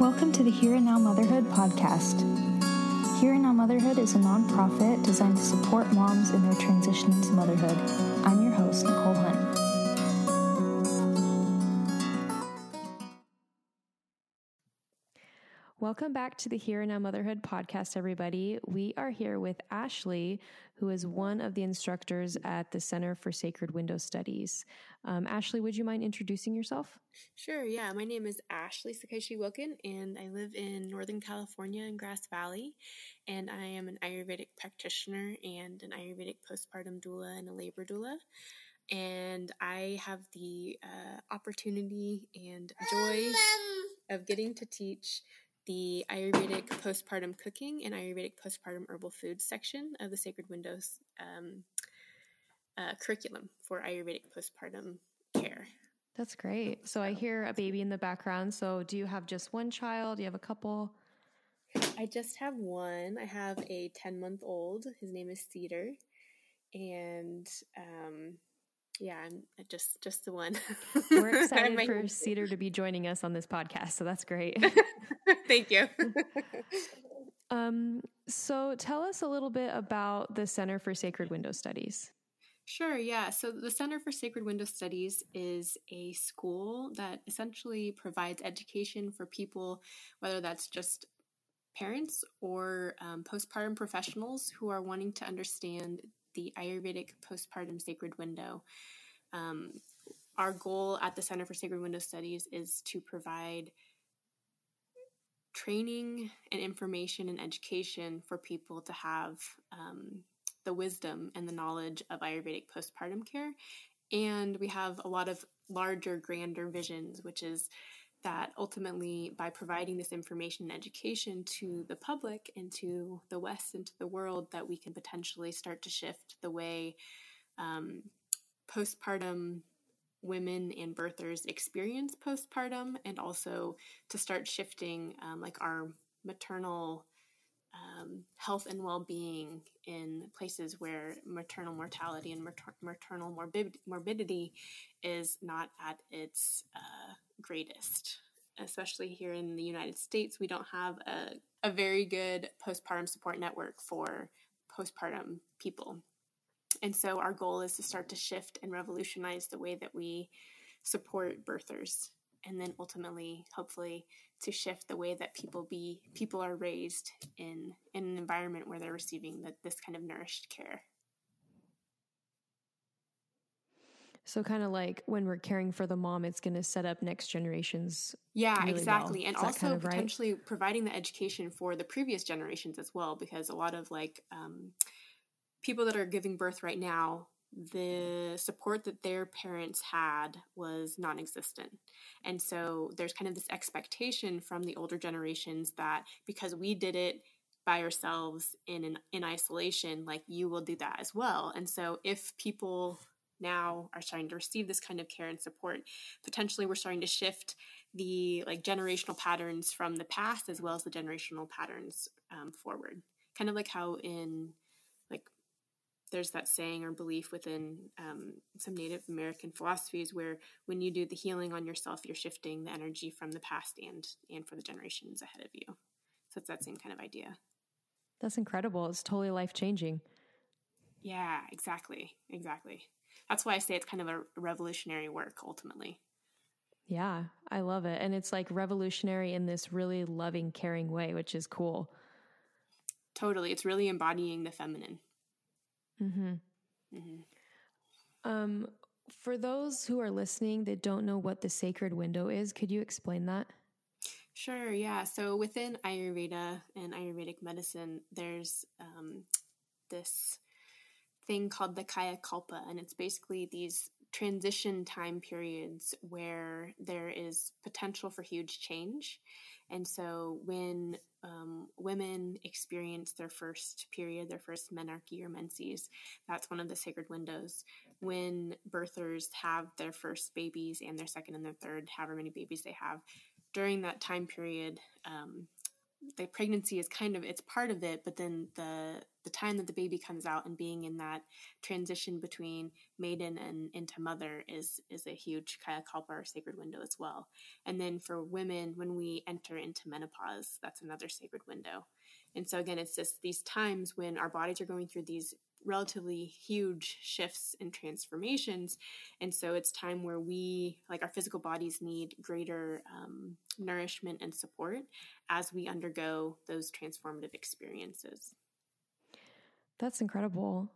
Welcome to the Here and Now Motherhood podcast. Here and Now Motherhood is a nonprofit designed to support moms in their transition into motherhood. I'm your host, Nicole Hunt. Welcome back to the Here and Now Motherhood podcast, everybody. We are here with Ashley, who is one of the instructors at the Center for Sacred Window Studies. Um, Ashley, would you mind introducing yourself? Sure, yeah. My name is Ashley Sakaishi Wilkin, and I live in Northern California in Grass Valley. And I am an Ayurvedic practitioner and an Ayurvedic postpartum doula and a labor doula and I have the uh, opportunity and joy of getting to teach the Ayurvedic postpartum cooking and Ayurvedic postpartum herbal foods section of the Sacred Windows um, uh, curriculum for Ayurvedic postpartum care. That's great. So I hear a baby in the background. So do you have just one child? Do you have a couple? I just have one. I have a 10 month old. His name is Cedar. And um, yeah, I'm just just the one. We're excited for Cedar to be joining us on this podcast, so that's great. Thank you. um, so tell us a little bit about the Center for Sacred Window Studies. Sure, yeah. So the Center for Sacred Window Studies is a school that essentially provides education for people, whether that's just parents or um, postpartum professionals who are wanting to understand the Ayurvedic postpartum sacred window. Um, our goal at the Center for Sacred Window Studies is to provide training and information and education for people to have um, the wisdom and the knowledge of Ayurvedic postpartum care. And we have a lot of larger, grander visions, which is that ultimately, by providing this information and education to the public and to the West and to the world, that we can potentially start to shift the way um, postpartum women and birthers experience postpartum, and also to start shifting um, like our maternal um, health and well-being in places where maternal mortality and mater- maternal morbid- morbidity is not at its uh, greatest. Especially here in the United States, we don't have a, a very good postpartum support network for postpartum people. And so our goal is to start to shift and revolutionize the way that we support birthers and then ultimately hopefully to shift the way that people be people are raised in, in an environment where they're receiving the, this kind of nourished care. So kind of like when we're caring for the mom, it's going to set up next generations. Yeah, really exactly. Well. And also kind of potentially right? providing the education for the previous generations as well, because a lot of like um, people that are giving birth right now, the support that their parents had was non-existent. And so there's kind of this expectation from the older generations that because we did it by ourselves in an, in isolation, like you will do that as well. And so if people now are starting to receive this kind of care and support potentially we're starting to shift the like generational patterns from the past as well as the generational patterns um, forward. Kind of like how in like there's that saying or belief within um, some native american philosophies where when you do the healing on yourself you're shifting the energy from the past and and for the generations ahead of you. So it's that same kind of idea. That's incredible. It's totally life changing yeah exactly exactly that's why I say it's kind of a revolutionary work ultimately. Yeah, I love it. And it's like revolutionary in this really loving, caring way, which is cool. Totally. It's really embodying the feminine. Mm-hmm. Mm-hmm. Um, for those who are listening that don't know what the sacred window is, could you explain that? Sure, yeah. So within Ayurveda and Ayurvedic medicine, there's um, this thing called the Kaya Kalpa, and it's basically these transition time periods where there is potential for huge change. And so when um, women experience their first period, their first menarche or menses, that's one of the sacred windows. When birthers have their first babies and their second and their third, however many babies they have, during that time period, um, the pregnancy is kind of it's part of it but then the the time that the baby comes out and being in that transition between maiden and into mother is is a huge kaya kalpa or sacred window as well. And then for women when we enter into menopause that's another sacred window. And so again it's just these times when our bodies are going through these relatively huge shifts and transformations. And so it's time where we, like our physical bodies, need greater um, nourishment and support as we undergo those transformative experiences. That's incredible.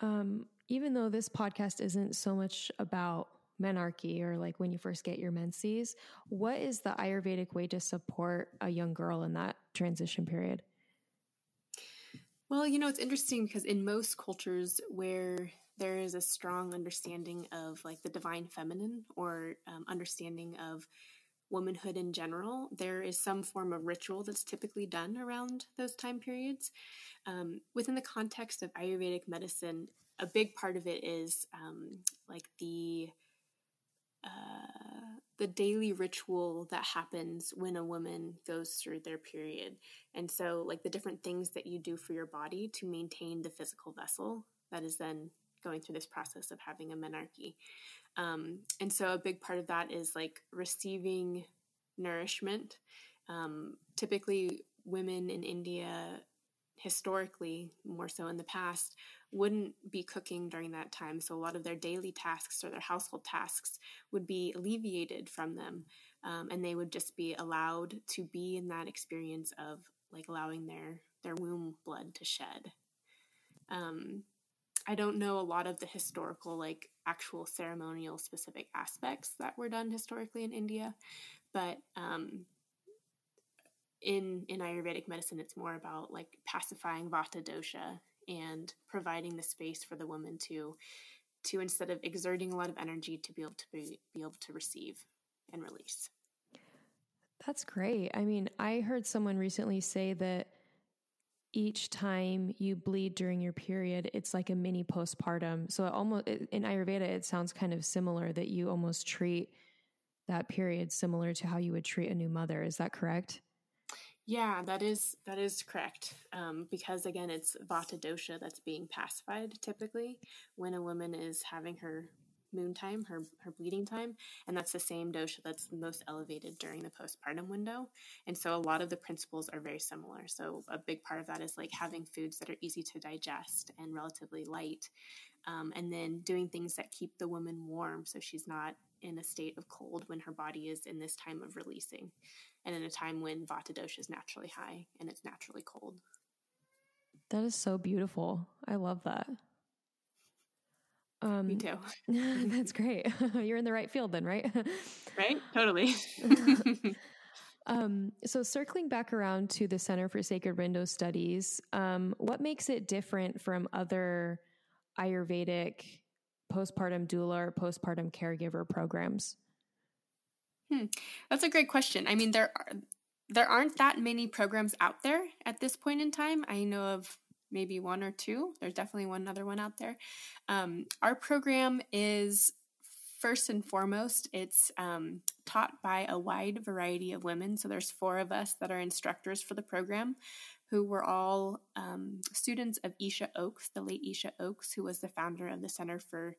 Um, even though this podcast isn't so much about menarche or like when you first get your menses, what is the Ayurvedic way to support a young girl in that transition period? Well, you know, it's interesting because in most cultures where there is a strong understanding of like the divine feminine or um, understanding of womanhood in general, there is some form of ritual that's typically done around those time periods. Um, within the context of Ayurvedic medicine, a big part of it is um, like the uh, the daily ritual that happens when a woman goes through their period. And so, like the different things that you do for your body to maintain the physical vessel that is then going through this process of having a menarche. Um, and so, a big part of that is like receiving nourishment. Um, typically, women in India, historically, more so in the past, wouldn't be cooking during that time. So a lot of their daily tasks or their household tasks would be alleviated from them. Um, and they would just be allowed to be in that experience of like allowing their their womb blood to shed. Um, I don't know a lot of the historical, like actual ceremonial specific aspects that were done historically in India, but um, in in Ayurvedic medicine, it's more about like pacifying Vata dosha and providing the space for the woman to to instead of exerting a lot of energy to be able to be, be able to receive and release. That's great. I mean i heard someone recently say that each time you bleed during your period it's like a mini postpartum. So almost in ayurveda it sounds kind of similar that you almost treat that period similar to how you would treat a new mother. Is that correct yeah, that is that is correct. Um, because again, it's vata dosha that's being pacified typically when a woman is having her moon time, her her bleeding time, and that's the same dosha that's most elevated during the postpartum window. And so a lot of the principles are very similar. So a big part of that is like having foods that are easy to digest and relatively light, um, and then doing things that keep the woman warm so she's not in a state of cold when her body is in this time of releasing and in a time when Vata dosha is naturally high and it's naturally cold. That is so beautiful. I love that. Um, Me too. that's great. You're in the right field then, right? right? Totally. um, so, circling back around to the Center for Sacred Window Studies, um, what makes it different from other Ayurvedic postpartum doula or postpartum caregiver programs? Hmm. That's a great question. I mean, there are there aren't that many programs out there at this point in time. I know of maybe one or two. There's definitely one other one out there. Um, our program is first and foremost, it's um, taught by a wide variety of women. So there's four of us that are instructors for the program, who were all um, students of Isha Oakes, the late Isha Oakes, who was the founder of the Center for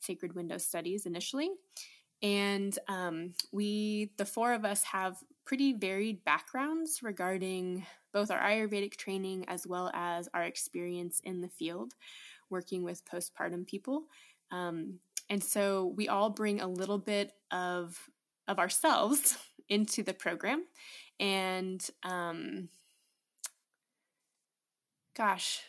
Sacred Window Studies initially. And um, we, the four of us, have pretty varied backgrounds regarding both our Ayurvedic training as well as our experience in the field working with postpartum people. Um, and so we all bring a little bit of of ourselves into the program. And um, gosh,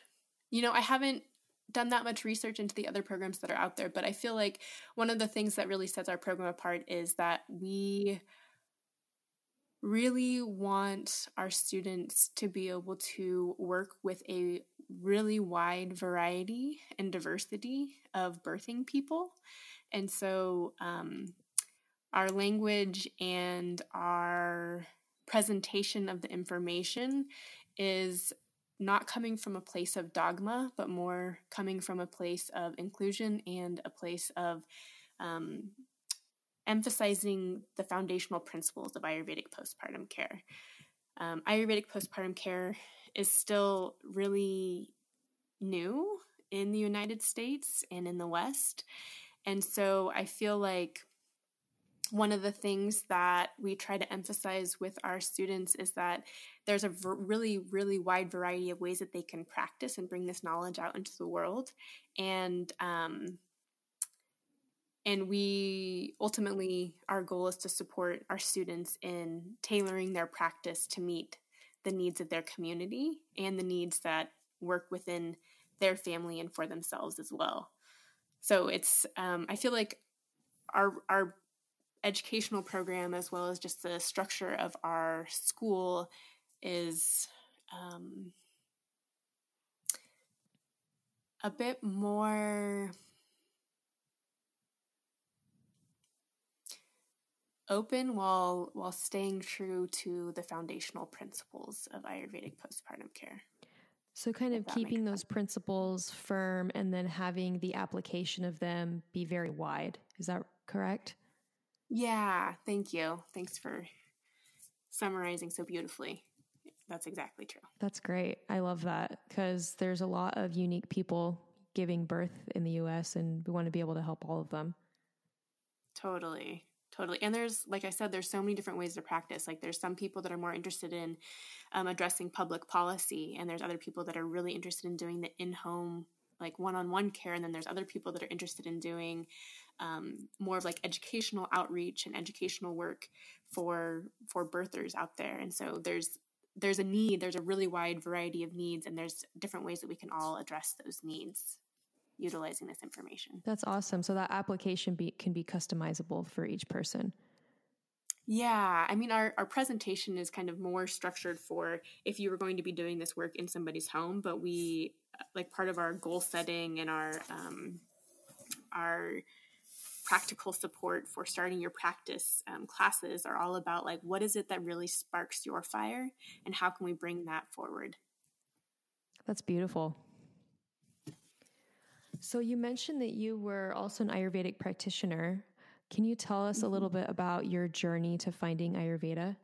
you know, I haven't done that much research into the other programs that are out there, but I feel like one of the things that really sets our program apart is that we really want our students to be able to work with a really wide variety and diversity of birthing people. And so um, our language and our presentation of the information is not coming from a place of dogma, but more coming from a place of inclusion and a place of um, emphasizing the foundational principles of Ayurvedic postpartum care. um, Ayurvedic postpartum care is still really new in the United States and in the West. And so I feel like one of the things that we try to emphasize with our students is that there's a really, really wide variety of ways that they can practice and bring this knowledge out into the world. And, um, and we ultimately, our goal is to support our students in tailoring their practice to meet the needs of their community and the needs that work within their family and for themselves as well. So it's, um, I feel like our, our educational program as well as just the structure of our school is um, a bit more open while while staying true to the foundational principles of ayurvedic postpartum care so kind of keeping those principles firm and then having the application of them be very wide. Is that correct yeah, thank you. Thanks for summarizing so beautifully. That's exactly true. That's great. I love that because there's a lot of unique people giving birth in the US and we want to be able to help all of them. Totally. Totally. And there's, like I said, there's so many different ways to practice. Like there's some people that are more interested in um, addressing public policy, and there's other people that are really interested in doing the in home, like one on one care. And then there's other people that are interested in doing um, more of like educational outreach and educational work for for birthers out there. And so there's there's a need there's a really wide variety of needs and there's different ways that we can all address those needs utilizing this information. That's awesome. So that application be, can be customizable for each person yeah, I mean, our, our presentation is kind of more structured for if you were going to be doing this work in somebody's home, but we, like, part of our goal setting and our, um, our practical support for starting your practice um, classes are all about like what is it that really sparks your fire and how can we bring that forward? That's beautiful. So you mentioned that you were also an ayurvedic practitioner can you tell us a mm-hmm. little bit about your journey to finding ayurveda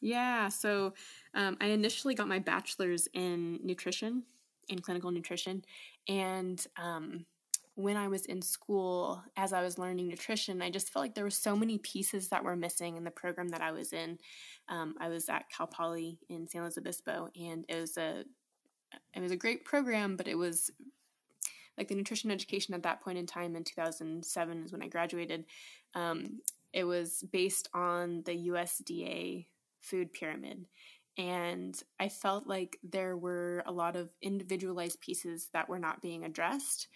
yeah so um, i initially got my bachelor's in nutrition in clinical nutrition and um, when I was in school, as I was learning nutrition, I just felt like there were so many pieces that were missing in the program that I was in. Um, I was at Cal Poly in San Luis Obispo, and it was a it was a great program, but it was like the nutrition education at that point in time in 2007 is when I graduated. Um, it was based on the USDA food pyramid. And I felt like there were a lot of individualized pieces that were not being addressed.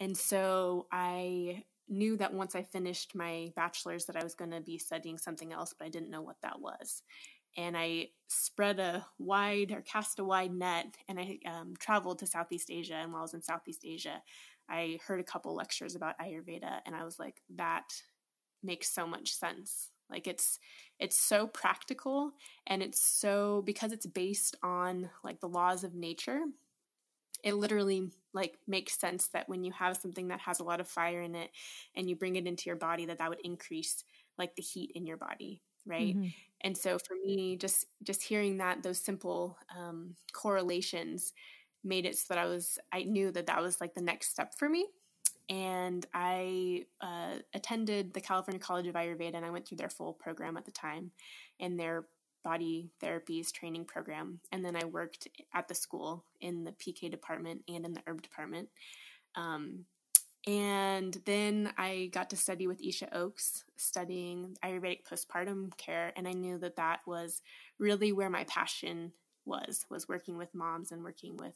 And so I knew that once I finished my bachelor's that I was going to be studying something else, but I didn't know what that was. And I spread a wide or cast a wide net and I um, traveled to Southeast Asia. And while I was in Southeast Asia, I heard a couple lectures about Ayurveda and I was like, that makes so much sense. Like it's it's so practical and it's so because it's based on like the laws of nature it literally like makes sense that when you have something that has a lot of fire in it and you bring it into your body that that would increase like the heat in your body right mm-hmm. And so for me just just hearing that those simple um, correlations made it so that i was i knew that that was like the next step for me and i uh, attended the california college of ayurveda and i went through their full program at the time and their body therapies training program. And then I worked at the school in the PK department and in the herb department. Um, and then I got to study with Isha Oakes, studying Ayurvedic postpartum care. And I knew that that was really where my passion was, was working with moms and working with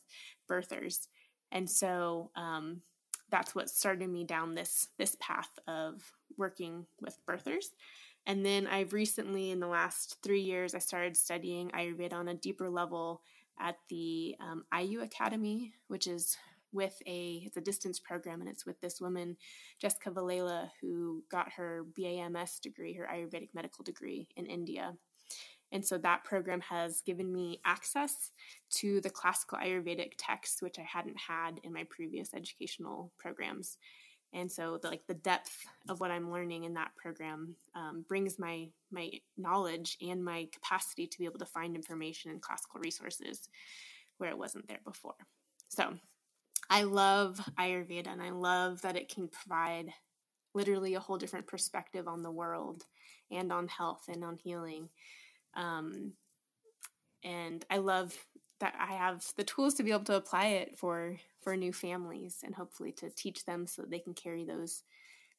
birthers. And so um, that's what started me down this, this path of working with birthers. And then I've recently, in the last three years, I started studying Ayurveda on a deeper level at the um, IU Academy, which is with a it's a distance program, and it's with this woman, Jessica Vellela, who got her BAMS degree, her Ayurvedic medical degree in India. And so that program has given me access to the classical Ayurvedic texts, which I hadn't had in my previous educational programs. and so the, like the depth of what i'm learning in that program um, brings my my knowledge and my capacity to be able to find information in classical resources where it wasn't there before so i love ayurveda and i love that it can provide literally a whole different perspective on the world and on health and on healing um, and i love that I have the tools to be able to apply it for for new families and hopefully to teach them so that they can carry those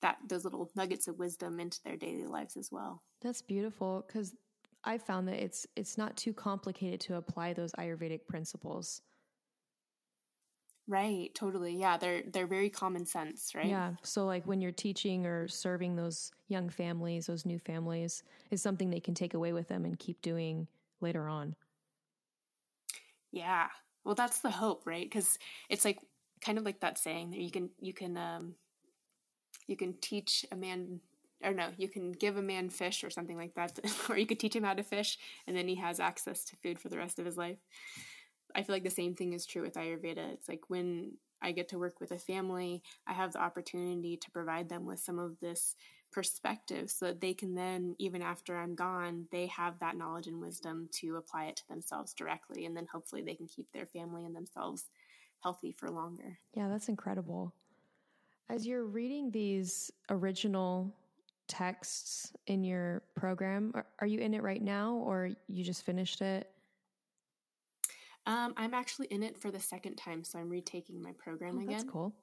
that those little nuggets of wisdom into their daily lives as well. That's beautiful cuz I found that it's it's not too complicated to apply those ayurvedic principles. Right, totally. Yeah, they're they're very common sense, right? Yeah. So like when you're teaching or serving those young families, those new families, is something they can take away with them and keep doing later on. Yeah. Well, that's the hope, right? Because it's like kind of like that saying that you can you can um, you can teach a man or no, you can give a man fish or something like that, or you could teach him how to fish, and then he has access to food for the rest of his life. I feel like the same thing is true with Ayurveda. It's like when I get to work with a family, I have the opportunity to provide them with some of this perspective so that they can then, even after I'm gone, they have that knowledge and wisdom to apply it to themselves directly. And then hopefully they can keep their family and themselves healthy for longer. Yeah, that's incredible. As you're reading these original texts in your program, are, you in it right now or you just finished it? Um, I'm actually in it for the second time, so I'm retaking my program oh, again. That's cool.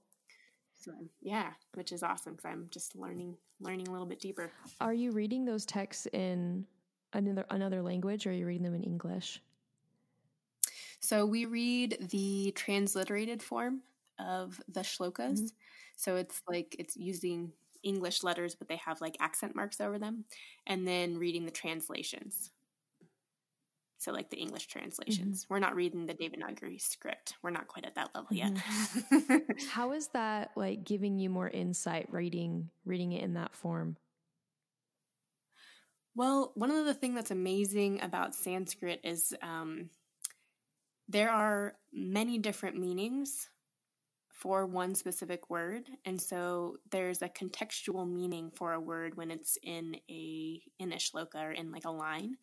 So yeah, which is awesome because I'm just learning learning a little bit deeper. Are you reading those texts in another another language, or are you reading them in English? So we read the transliterated form of the shlokas. Mm-hmm. So it's like it's using English letters, but they have like accent marks over them, and then reading the translations. So, like the English translations. Mm-hmm. We're not reading the David Devanagari script. We're not quite at that level mm-hmm. yet. How is that like giving you more insight reading reading it in that form? Well, one of the things that's amazing about Sanskrit is um, there are many different meanings for one specific word, and so there's a contextual meaning for a word when it's in a in a shloka or in like a line.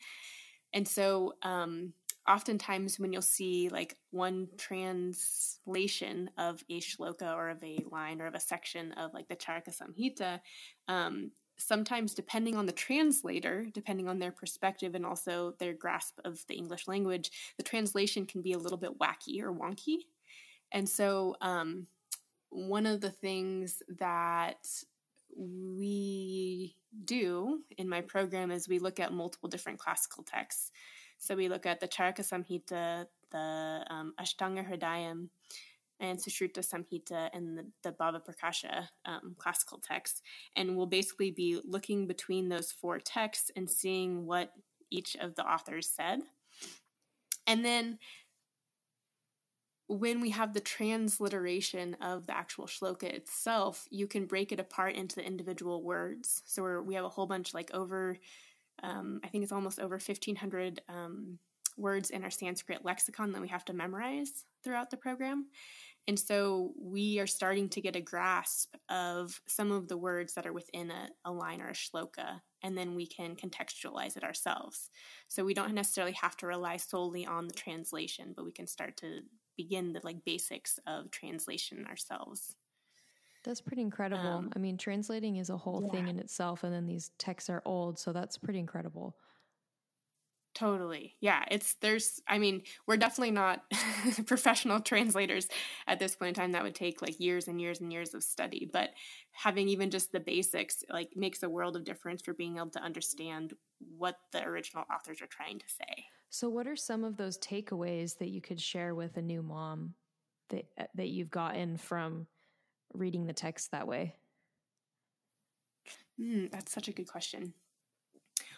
And so, um, oftentimes when you'll see like one translation of a shloka or of a line or of a section of like the Charaka Samhita, um, sometimes depending on the translator, depending on their perspective and also their grasp of the English language, the translation can be a little bit wacky or wonky. And so, um, one of the things that we do in my program is we look at multiple different classical texts. So we look at the Charaka Samhita, the um, Ashtanga Hridayam, and Sushruta Samhita and the, the Bhava Prakasha um, classical texts. And we'll basically be looking between those four texts and seeing what each of the authors said. And then when we have the transliteration of the actual shloka itself, you can break it apart into the individual words. So we have a whole bunch, like over, um, I think it's almost over 1,500 um, words in our Sanskrit lexicon that we have to memorize throughout the program. And so we are starting to get a grasp of some of the words that are within a, a line or a shloka, and then we can contextualize it ourselves. So we don't necessarily have to rely solely on the translation, but we can start to begin the like basics of translation ourselves. That's pretty incredible. Um, I mean, translating is a whole yeah. thing in itself, and then these texts are old, so that's pretty incredible. Totally. Yeah, it's there's I mean, we're definitely not professional translators at this point in time that would take like years and years and years of study, but having even just the basics like makes a world of difference for being able to understand what the original authors are trying to say. So, what are some of those takeaways that you could share with a new mom that uh, that you've gotten from reading the text that way? Mm, that's such a good question.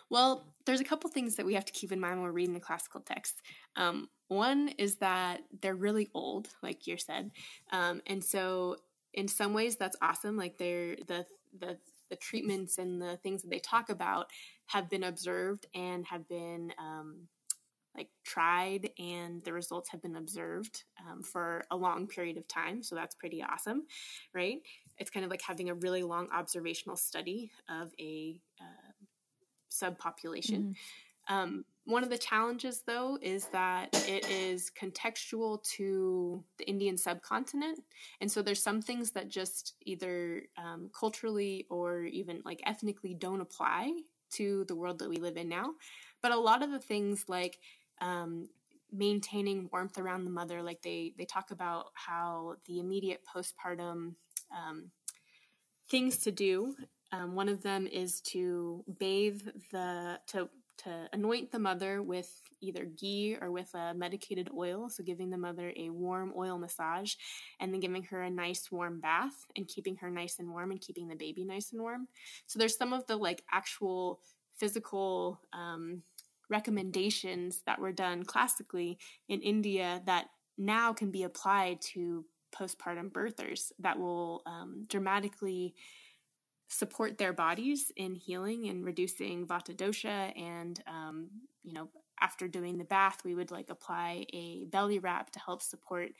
Well, there's a couple things that we have to keep in mind when we're reading the classical text. Um, one is that they're really old, like you said, um, and so in some ways that's awesome. Like they're the the the treatments and the things that they talk about have been observed and have been um, like tried and the results have been observed um, for a long period of time so that's pretty awesome right it's kind of like having a really long observational study of a uh, subpopulation. Mm-hmm. Um, one of the challenges, though, is that it is contextual to the Indian subcontinent. And so there's some things that just either um, culturally or even like ethnically don't apply to the world that we live in now. But a lot of the things like um, maintaining warmth around the mother, like they, they talk about how the immediate postpartum um, things to do. Um, one of them is to bathe the, to to anoint the mother with either ghee or with a medicated oil. So, giving the mother a warm oil massage and then giving her a nice warm bath and keeping her nice and warm and keeping the baby nice and warm. So, there's some of the like actual physical um, recommendations that were done classically in India that now can be applied to postpartum birthers that will um, dramatically support their bodies in healing and reducing vata dosha and um, you know after doing the bath we would like apply a belly wrap to help support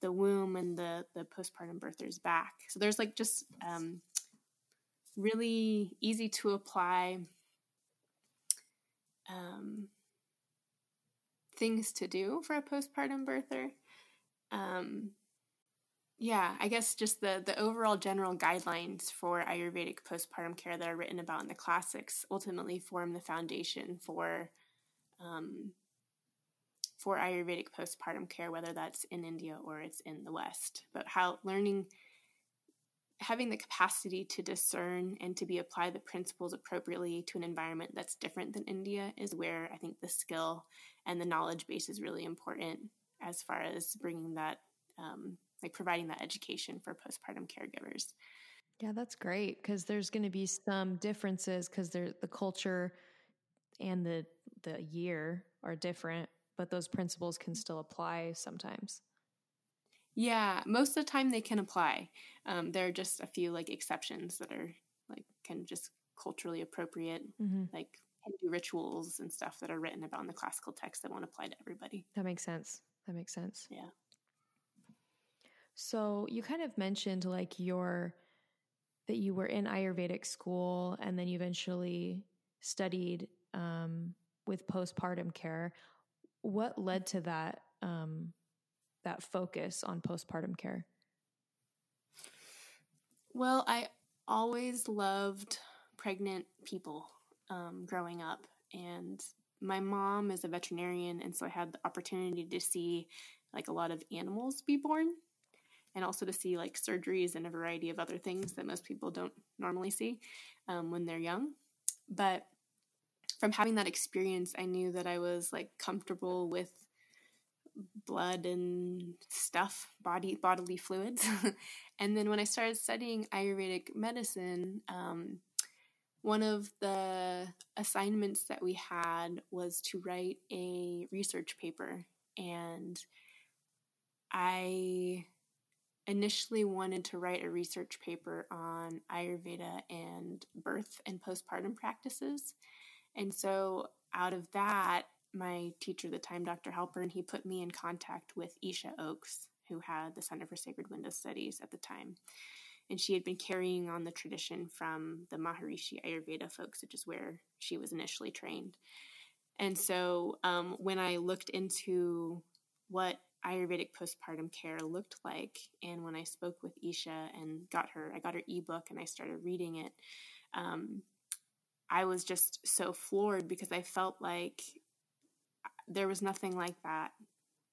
the womb and the the postpartum birthers back. So there's like just um, really easy to apply um, things to do for a postpartum birther um, yeah, I guess just the the overall general guidelines for Ayurvedic postpartum care that are written about in the classics ultimately form the foundation for um, for Ayurvedic postpartum care, whether that's in India or it's in the West. But how learning having the capacity to discern and to be apply the principles appropriately to an environment that's different than India is where I think the skill and the knowledge base is really important as far as bringing that um, like providing that education for postpartum caregivers. Yeah, that's great because there's going to be some differences because the culture and the the year are different, but those principles can still apply sometimes. Yeah, most of the time they can apply. Um, there are just a few like exceptions that are like kind of just culturally appropriate, mm-hmm. like Hindu rituals and stuff that are written about in the classical text that won't apply to everybody. That makes sense. That makes sense. Yeah. So you kind of mentioned like your that you were in Ayurvedic school and then you eventually studied um, with postpartum care. What led to that um, that focus on postpartum care? Well, I always loved pregnant people um, growing up, and my mom is a veterinarian, and so I had the opportunity to see like a lot of animals be born and also to see like surgeries and a variety of other things that most people don't normally see um, when they're young. But from having that experience, I knew that I was like comfortable with blood and stuff, body bodily fluids. and then when I started studying Ayurvedic medicine, um, one of the assignments that we had was to write a research paper, and I initially wanted to write a research paper on Ayurveda and birth and postpartum practices. And so out of that, my teacher at the time, Dr. Halpern, he put me in contact with Isha Oakes, who had the Center for Sacred Window Studies at the time. And she had been carrying on the tradition from the Maharishi Ayurveda folks, which is where she was initially trained. And so um, when I looked into what Ayurvedic postpartum care looked like. And when I spoke with Isha and got her, I got her ebook and I started reading it. Um, I was just so floored because I felt like there was nothing like that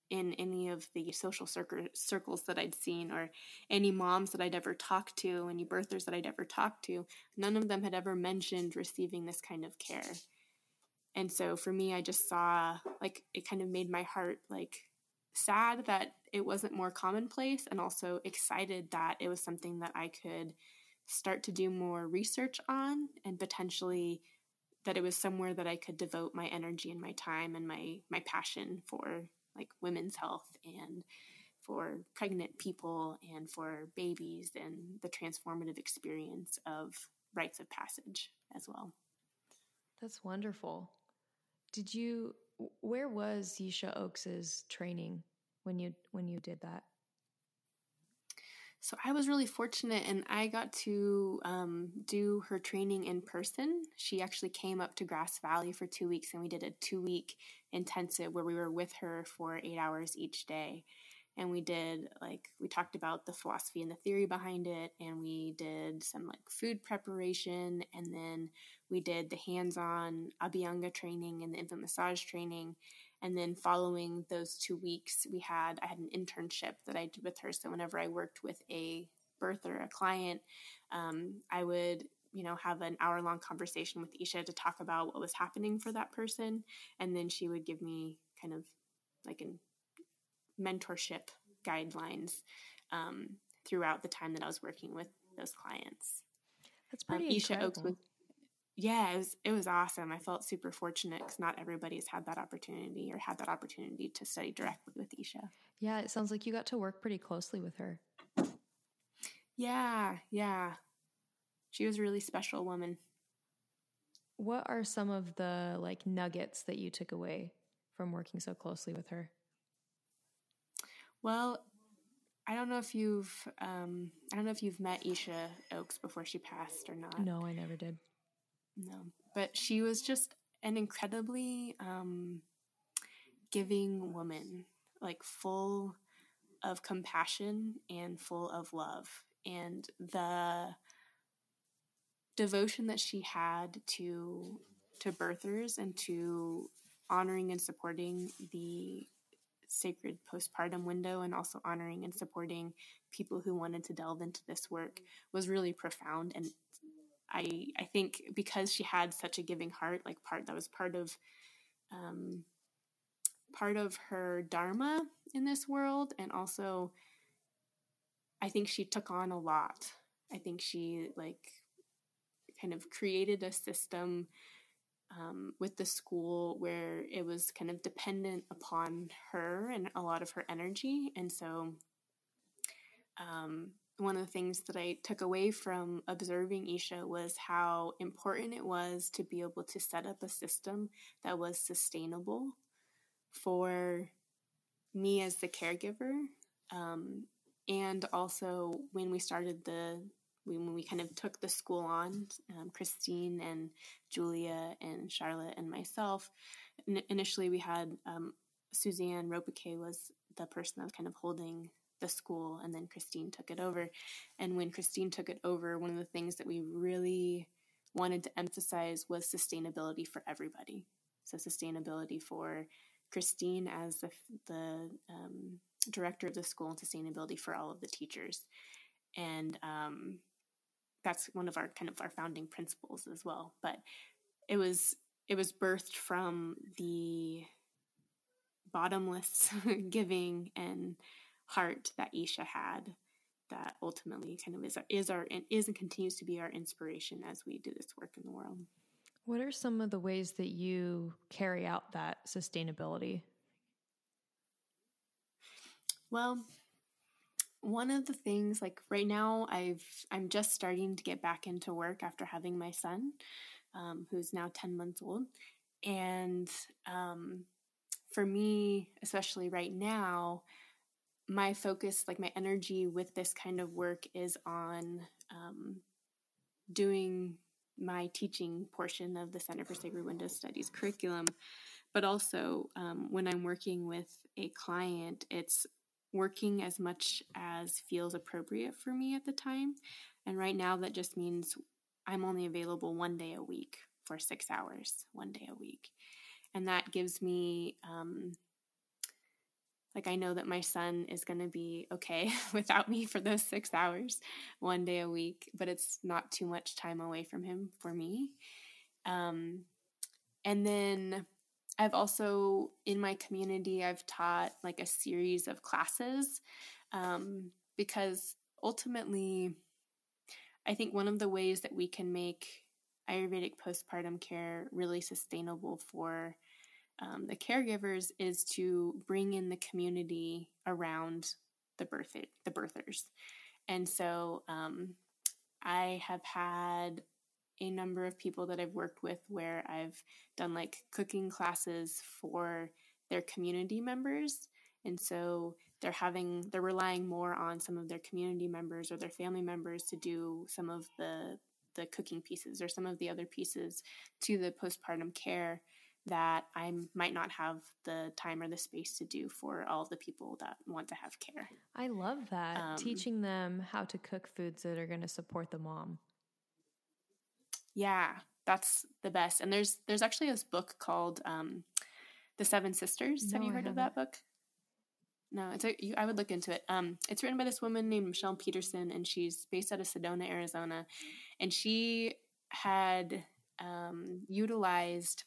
in any of the social circles that I'd seen or any moms that I'd ever talked to, any birthers that I'd ever talked to. None of them had ever mentioned receiving this kind of care. And so for me, I just saw like it kind of made my heart like sad that it wasn't more commonplace and also excited that it was something that I could start to do more research on and potentially that it was somewhere that I could devote my energy and my time and my my passion for like women's health and for pregnant people and for babies and the transformative experience of rites of passage as well. That's wonderful. Did you where was Isha Oakes's training when you when you did that? So I was really fortunate and I got to um, do her training in person. She actually came up to Grass Valley for two weeks and we did a two week intensive where we were with her for eight hours each day. And we did like, we talked about the philosophy and the theory behind it, and we did some like food preparation, and then we did the hands on Abhyanga training and the infant massage training. And then following those two weeks, we had I had an internship that I did with her. So whenever I worked with a birther, a client, um, I would you know have an hour long conversation with Isha to talk about what was happening for that person, and then she would give me kind of like an mentorship guidelines um, throughout the time that I was working with those clients. That's um, pretty um, Isha incredible. Oakes was yeah, it was it was awesome. I felt super fortunate because not everybody's had that opportunity or had that opportunity to study directly with Isha. Yeah, it sounds like you got to work pretty closely with her. Yeah, yeah. She was a really special woman. What are some of the like nuggets that you took away from working so closely with her? Well, I don't know if you've um, I don't know if you've met Isha Oakes before she passed or not. No, I never did. No, but she was just an incredibly um, giving woman, like full of compassion and full of love. And the devotion that she had to to birthers and to honoring and supporting the sacred postpartum window and also honoring and supporting people who wanted to delve into this work was really profound and I I think because she had such a giving heart, like part that was part of um, part of her dharma in this world, and also I think she took on a lot. I think she like kind of created a system um, with the school where it was kind of dependent upon her and a lot of her energy, and so um, one of the things that I took away from observing Isha was how important it was to be able to set up a system that was sustainable for me as the caregiver. Um, and also when we started the when we kind of took the school on, um, Christine and Julia and Charlotte and myself. initially, we had um, Suzanne Ropique was the person that was kind of holding the school and then Christine took it over. And when Christine took it over, one of the things that we really wanted to emphasize was sustainability for everybody. So sustainability for Christine as the, the um, director of the school and sustainability for all of the teachers. And um, that's one of our kind of our founding principles as well. But it was it was birthed from the bottomless giving and heart that Isha had that ultimately kind of is our, is our and is and continues to be our inspiration as we do this work in the world. What are some of the ways that you carry out that sustainability? Well, one of the things like right now I've I'm just starting to get back into work after having my son, um, who's now ten months old, and um, for me, especially right now, my focus, like my energy with this kind of work, is on um, doing my teaching portion of the Center for Sacred Window Studies curriculum. But also, um, when I'm working with a client, it's working as much as feels appropriate for me at the time. And right now, that just means I'm only available one day a week for six hours, one day a week. And that gives me um, like I know that my son is going to be okay without me for those 6 hours one day a week, but it's not too much time away from him for me. Um and then I've also in my community I've taught like a series of classes um because ultimately I think one of the ways that we can make Ayurvedic postpartum care really sustainable for um, the caregivers is to bring in the community around the birth the birthers, and so um, I have had a number of people that I've worked with where I've done like cooking classes for their community members. And so they're having they're relying more on some of their community members or their family members to do some of the the cooking pieces or some of the other pieces to the postpartum care that I might not have the time or the space to do for all the people that want to have care. I love that. Um, Teaching them how to cook foods that are going to support the mom. Yeah, that's the best. And there's there's actually this book called um, The Seven Sisters. No, have you heard of that book? No, it's a, you, I would look into it. Um, it's written by this woman named Michelle Peterson, and she's based out of Sedona, Arizona, and she had um, utilized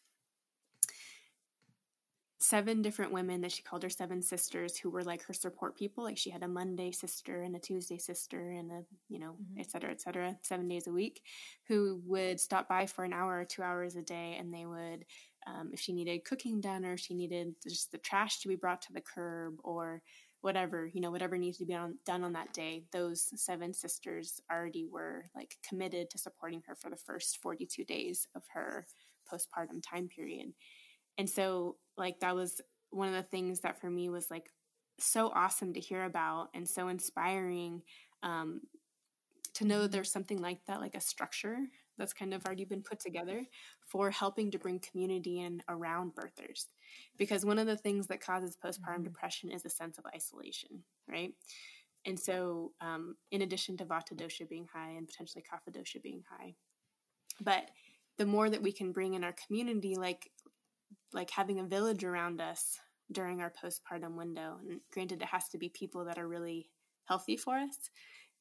seven different women that she called her seven sisters who were like her support people like she had a monday sister and a tuesday sister and a you know mm-hmm. et cetera et cetera seven days a week who would stop by for an hour or two hours a day and they would um, if she needed cooking done or she needed just the trash to be brought to the curb or whatever you know whatever needs to be on, done on that day those seven sisters already were like committed to supporting her for the first 42 days of her postpartum time period and so, like, that was one of the things that for me was like so awesome to hear about and so inspiring um, to know that there's something like that, like a structure that's kind of already been put together for helping to bring community in around birthers. Because one of the things that causes postpartum mm-hmm. depression is a sense of isolation, right? And so, um, in addition to Vata dosha being high and potentially Kapha dosha being high, but the more that we can bring in our community, like like having a village around us during our postpartum window. And granted, it has to be people that are really healthy for us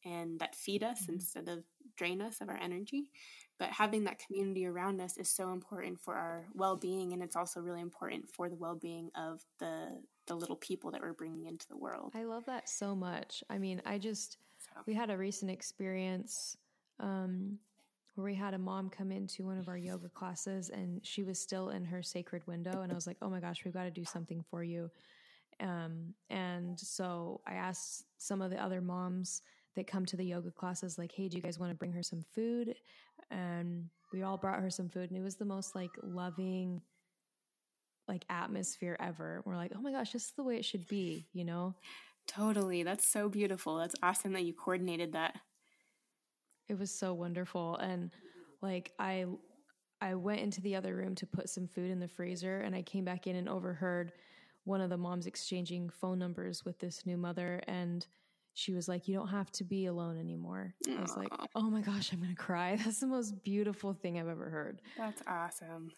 and that feed us mm-hmm. instead of drain us of our energy. But having that community around us is so important for our well-being, and it's also really important for the well-being of the the little people that we're bringing into the world. I love that so much. I mean, I just so. we had a recent experience um, where we had a mom come into one of our yoga classes and she was still in her sacred window. And I was like, oh my gosh, we've got to do something for you. Um, and so I asked some of the other moms that come to the yoga classes, like, hey, do you guys want to bring her some food? And we all brought her some food. And it was the most like loving, like atmosphere ever. We're like, oh my gosh, this is the way it should be, you know? Totally. That's so beautiful. That's awesome that you coordinated that. It was so wonderful. And like I I went into the other room to put some food in the freezer and I came back in and overheard one of the moms exchanging phone numbers with this new mother and she was like, You don't have to be alone anymore. Aww. I was like, Oh my gosh, I'm gonna cry. That's the most beautiful thing I've ever heard. That's awesome.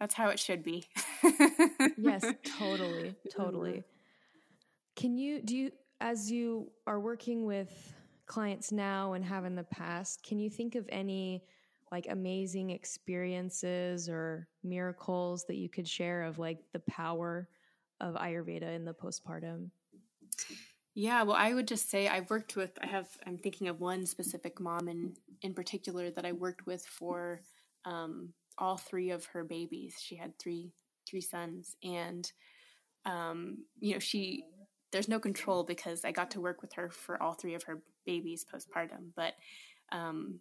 That's how it should be. yes, totally. Totally. Mm-hmm. Can you do you as you are working with clients now and have in the past, can you think of any like amazing experiences or miracles that you could share of like the power of Ayurveda in the postpartum? Yeah, well, I would just say I've worked with, I have, I'm thinking of one specific mom in, in particular that I worked with for um, all three of her babies. She had three, three sons. And, um, you know, she, there's no control because I got to work with her for all three of her babies postpartum. But um,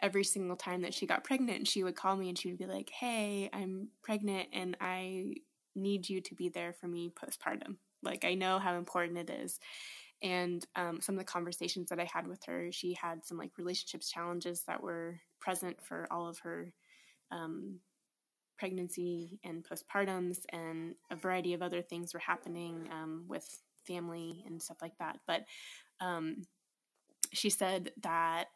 every single time that she got pregnant, she would call me and she would be like, Hey, I'm pregnant and I need you to be there for me postpartum. Like, I know how important it is. And um, some of the conversations that I had with her, she had some like relationships challenges that were present for all of her um, pregnancy and postpartums, and a variety of other things were happening um, with family and stuff like that. But um, she said that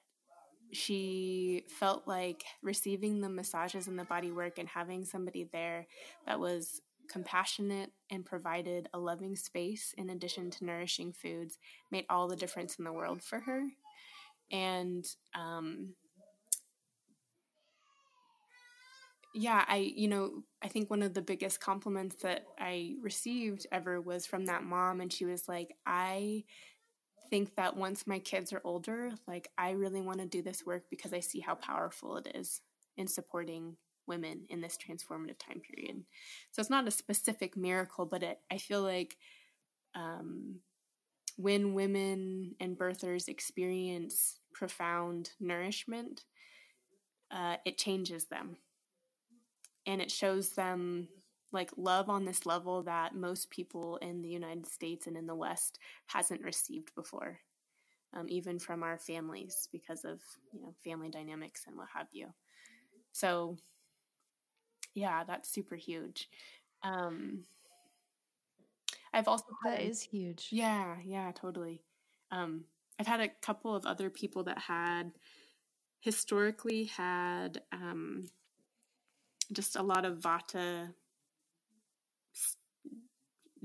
she felt like receiving the massages and the body work and having somebody there that was compassionate and provided a loving space in addition to nourishing foods made all the difference in the world for her. And um, yeah, I, you know, I think one of the biggest compliments that I received ever was from that mom. And she was like, I think that once my kids are older, like, I really want to do this work because I see how powerful it is in supporting women in this transformative time period. So it's not a specific miracle, but it, I feel like um, when women and birthers experience profound nourishment, uh, it changes them and it shows them like love on this level that most people in the United States and in the West hasn't received before, um, even from our families because of you know family dynamics and what have you. So, yeah, that's super huge. Um, I've also that is huge. Yeah, yeah, totally. Um, I've had a couple of other people that had historically had um, just a lot of vata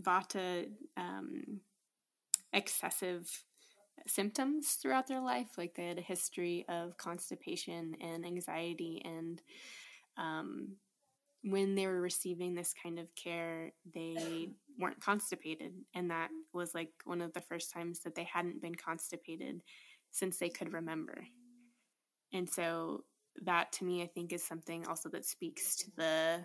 vata um, excessive symptoms throughout their life. Like they had a history of constipation and anxiety and um, when they were receiving this kind of care they weren't constipated. And that was like one of the first times that they hadn't been constipated since they could remember. And so that to me, I think is something also that speaks to the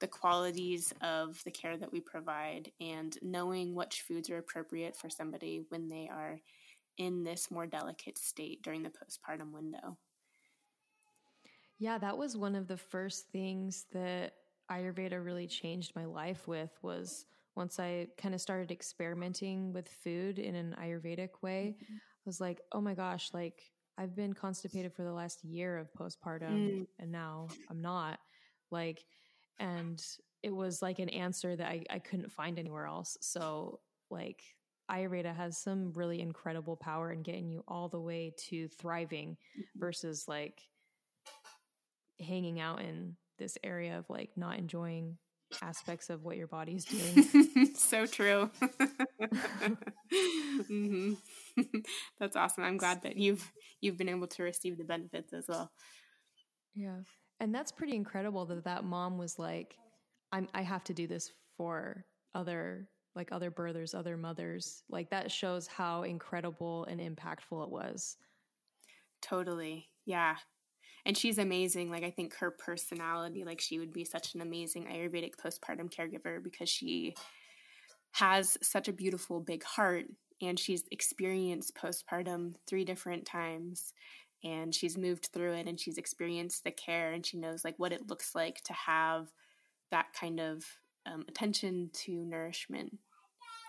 the qualities of the care that we provide and knowing which foods are appropriate for somebody when they are in this more delicate state during the postpartum window. Yeah, that was one of the first things that Ayurveda really changed my life with was once I kind of started experimenting with food in an Ayurvedic way. Mm-hmm. I was like, "Oh my gosh, like I've been constipated for the last year of postpartum mm. and now I'm not. Like, and it was like an answer that I, I couldn't find anywhere else. So, like, Ayurveda has some really incredible power in getting you all the way to thriving mm-hmm. versus like hanging out in this area of like not enjoying aspects of what your body's doing. so true. mm-hmm. That's awesome. I'm glad that you've you've been able to receive the benefits as well. Yeah. And that's pretty incredible that that mom was like I'm I have to do this for other like other birthers, other mothers. Like that shows how incredible and impactful it was. Totally. Yeah and she's amazing. Like I think her personality, like she would be such an amazing Ayurvedic postpartum caregiver because she has such a beautiful big heart and she's experienced postpartum three different times and she's moved through it and she's experienced the care and she knows like what it looks like to have that kind of um, attention to nourishment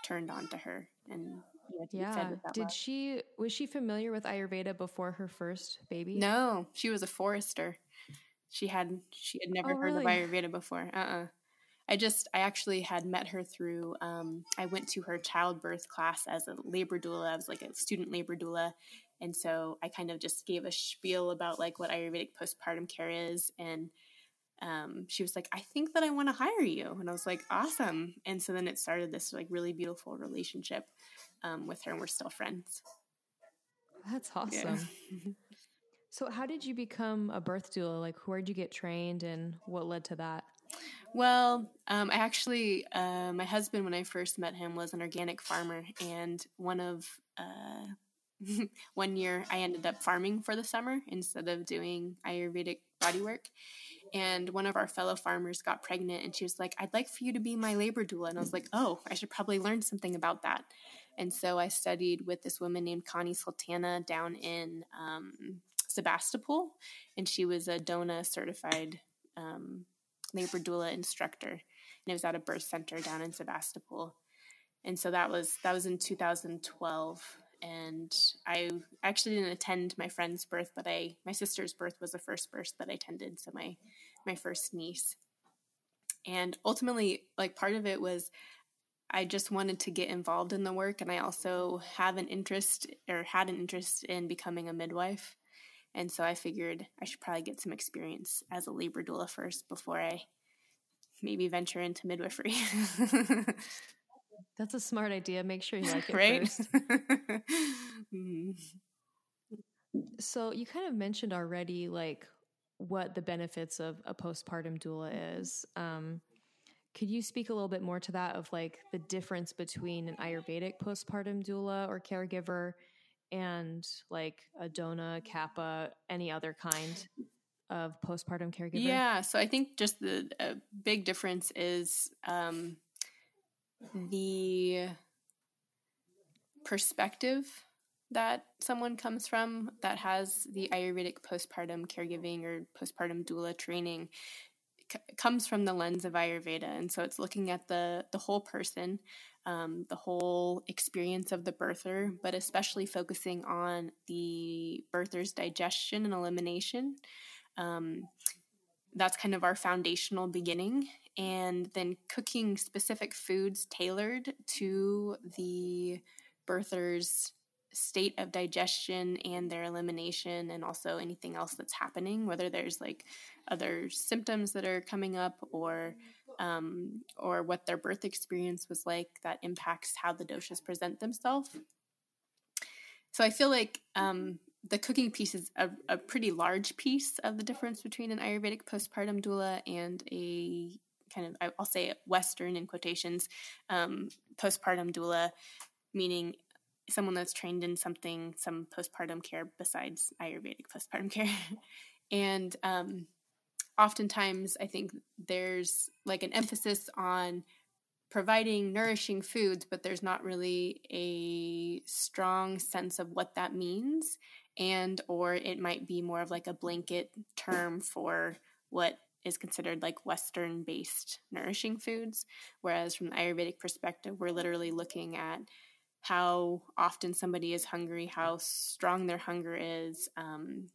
turned on to her and yeah. Did she was she familiar with Ayurveda before her first baby? No, she was a forester. She had she had never oh, heard really? of Ayurveda before. Uh uh-uh. uh I just I actually had met her through um, I went to her childbirth class as a labor doula. I was like a student labor doula. And so I kind of just gave a spiel about like what Ayurvedic postpartum care is and um, she was like, I think that I want to hire you. And I was like, awesome. And so then it started this like really beautiful relationship um, with her, and we're still friends. That's awesome. Yeah. so, how did you become a birth doula? Like, where did you get trained, and what led to that? Well, um, I actually, uh, my husband, when I first met him, was an organic farmer, and one of uh, one year I ended up farming for the summer instead of doing Ayurvedic body work. And one of our fellow farmers got pregnant, and she was like, "I'd like for you to be my labor doula." And I was like, "Oh, I should probably learn something about that." And so I studied with this woman named Connie Sultana down in um, Sebastopol, and she was a DONA certified um, labor doula instructor, and it was at a birth center down in Sebastopol. And so that was that was in 2012, and I actually didn't attend my friend's birth, but I my sister's birth was the first birth that I attended, so my my first niece. And ultimately, like part of it was I just wanted to get involved in the work, and I also have an interest or had an interest in becoming a midwife. And so I figured I should probably get some experience as a labor doula first before I maybe venture into midwifery. That's a smart idea. Make sure you like it right? first. mm-hmm. So you kind of mentioned already like what the benefits of a postpartum doula is. Um, could you speak a little bit more to that of like the difference between an Ayurvedic postpartum doula or caregiver and like a DONA, CAPPA, any other kind of postpartum caregiver? Yeah, so I think just the big difference is um, the perspective that someone comes from that has the Ayurvedic postpartum caregiving or postpartum doula training c- comes from the lens of Ayurveda, and so it's looking at the the whole person, um, the whole experience of the birther, but especially focusing on the birther's digestion and elimination. Um, that's kind of our foundational beginning, and then cooking specific foods tailored to the birther's state of digestion and their elimination and also anything else that's happening whether there's like other symptoms that are coming up or um, or what their birth experience was like that impacts how the doshas present themselves. So i feel like um, the cooking piece is a, a, pretty large piece of the difference between an ayurvedic postpartum doula and a kind of i'll say western in quotations um, postpartum doula meaning someone that's trained in something, some postpartum care besides Ayurvedic postpartum care. and um, oftentimes, I think there's like an emphasis on providing nourishing foods, but there's not really a strong sense of what that means. And, or it might be more of like a blanket term for what is considered like Western based nourishing foods. Whereas from the Ayurvedic perspective, we're literally looking at how often somebody is hungry, how strong their hunger is, um,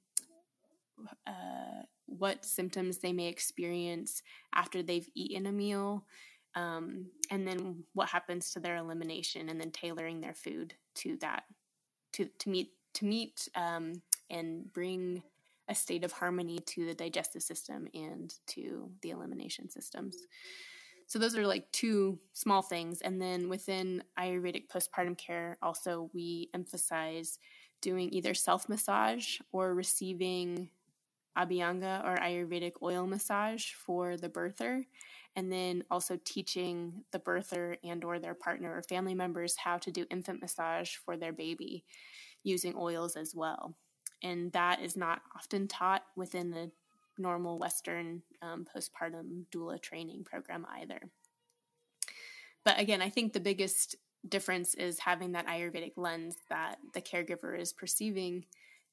uh, what symptoms they may experience after they've eaten a meal, um, and then what happens to their elimination, and then tailoring their food to that to to meet to meet um, and bring a state of harmony to the digestive system and to the elimination systems. So those are like two small things. And then within Ayurvedic postpartum care, also we emphasize doing either self massage or receiving Abhyanga or Ayurvedic oil massage for the birther and then also teaching the birther and or their partner or family members how to do infant massage for their baby using oils as well and that is not often taught within the normal Western um, postpartum doula training program either. But again, I think the biggest difference is having that Ayurvedic lens that the caregiver is perceiving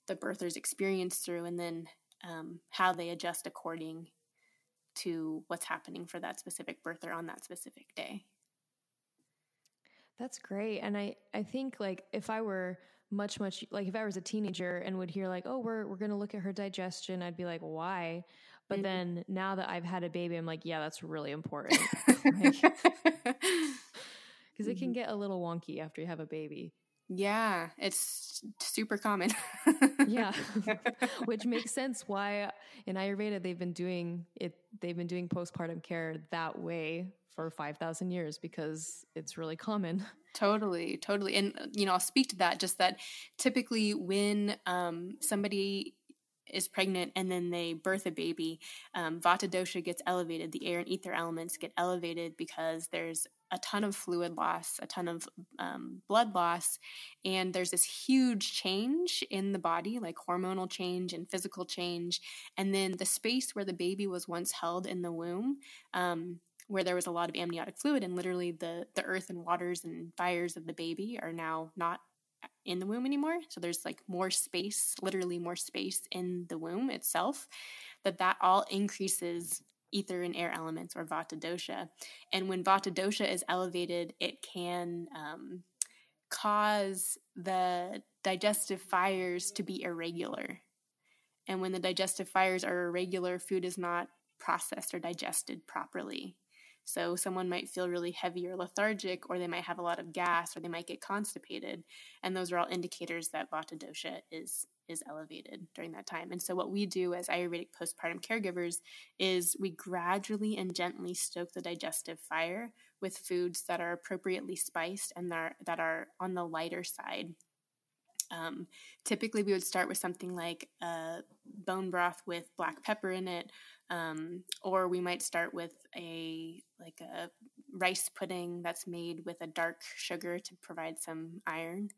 the birther's experience through, and then um, how they adjust according to what's happening for that specific birther on that specific day. That's great. And I, I think like if I were much much like if I was a teenager and would hear like, "Oh, we're we're going to look at her digestion." I'd be like, "Why?" But mm-hmm. then now that I've had a baby, I'm like, "Yeah, that's really important." Because like, it can mm-hmm. get a little wonky after you have a baby. Yeah, it's super common. yeah. Which makes sense why in Ayurveda they've been doing it they've been doing postpartum care that way for 5000 years because it's really common. Totally, totally. And, you know, I'll speak to that just that typically when um, somebody is pregnant and then they birth a baby, um, Vata dosha gets elevated. The air and ether elements get elevated because there's a ton of fluid loss, a ton of um, blood loss, and there's this huge change in the body, like hormonal change and physical change. And then the space where the baby was once held in the womb um, where there was a lot of amniotic fluid and literally the the earth and waters and fires of the baby are now not in the womb anymore. So there's like more space literally more space in the womb itself that that all increases ether and air elements or vata dosha. And when vata dosha is elevated it can um, cause the digestive fires to be irregular. And when the digestive fires are irregular food is not processed or digested properly so someone might feel really heavy or lethargic, or they might have a lot of gas, or they might get constipated, and those are all indicators that Vata dosha is is elevated during that time. And so what we do as Ayurvedic postpartum caregivers is we gradually and gently stoke the digestive fire with foods that are appropriately spiced and that are, that are on the lighter side. Um, typically, we would start with something like a bone broth with black pepper in it, um, or we might start with a like a rice pudding that's made with a dark sugar to provide some iron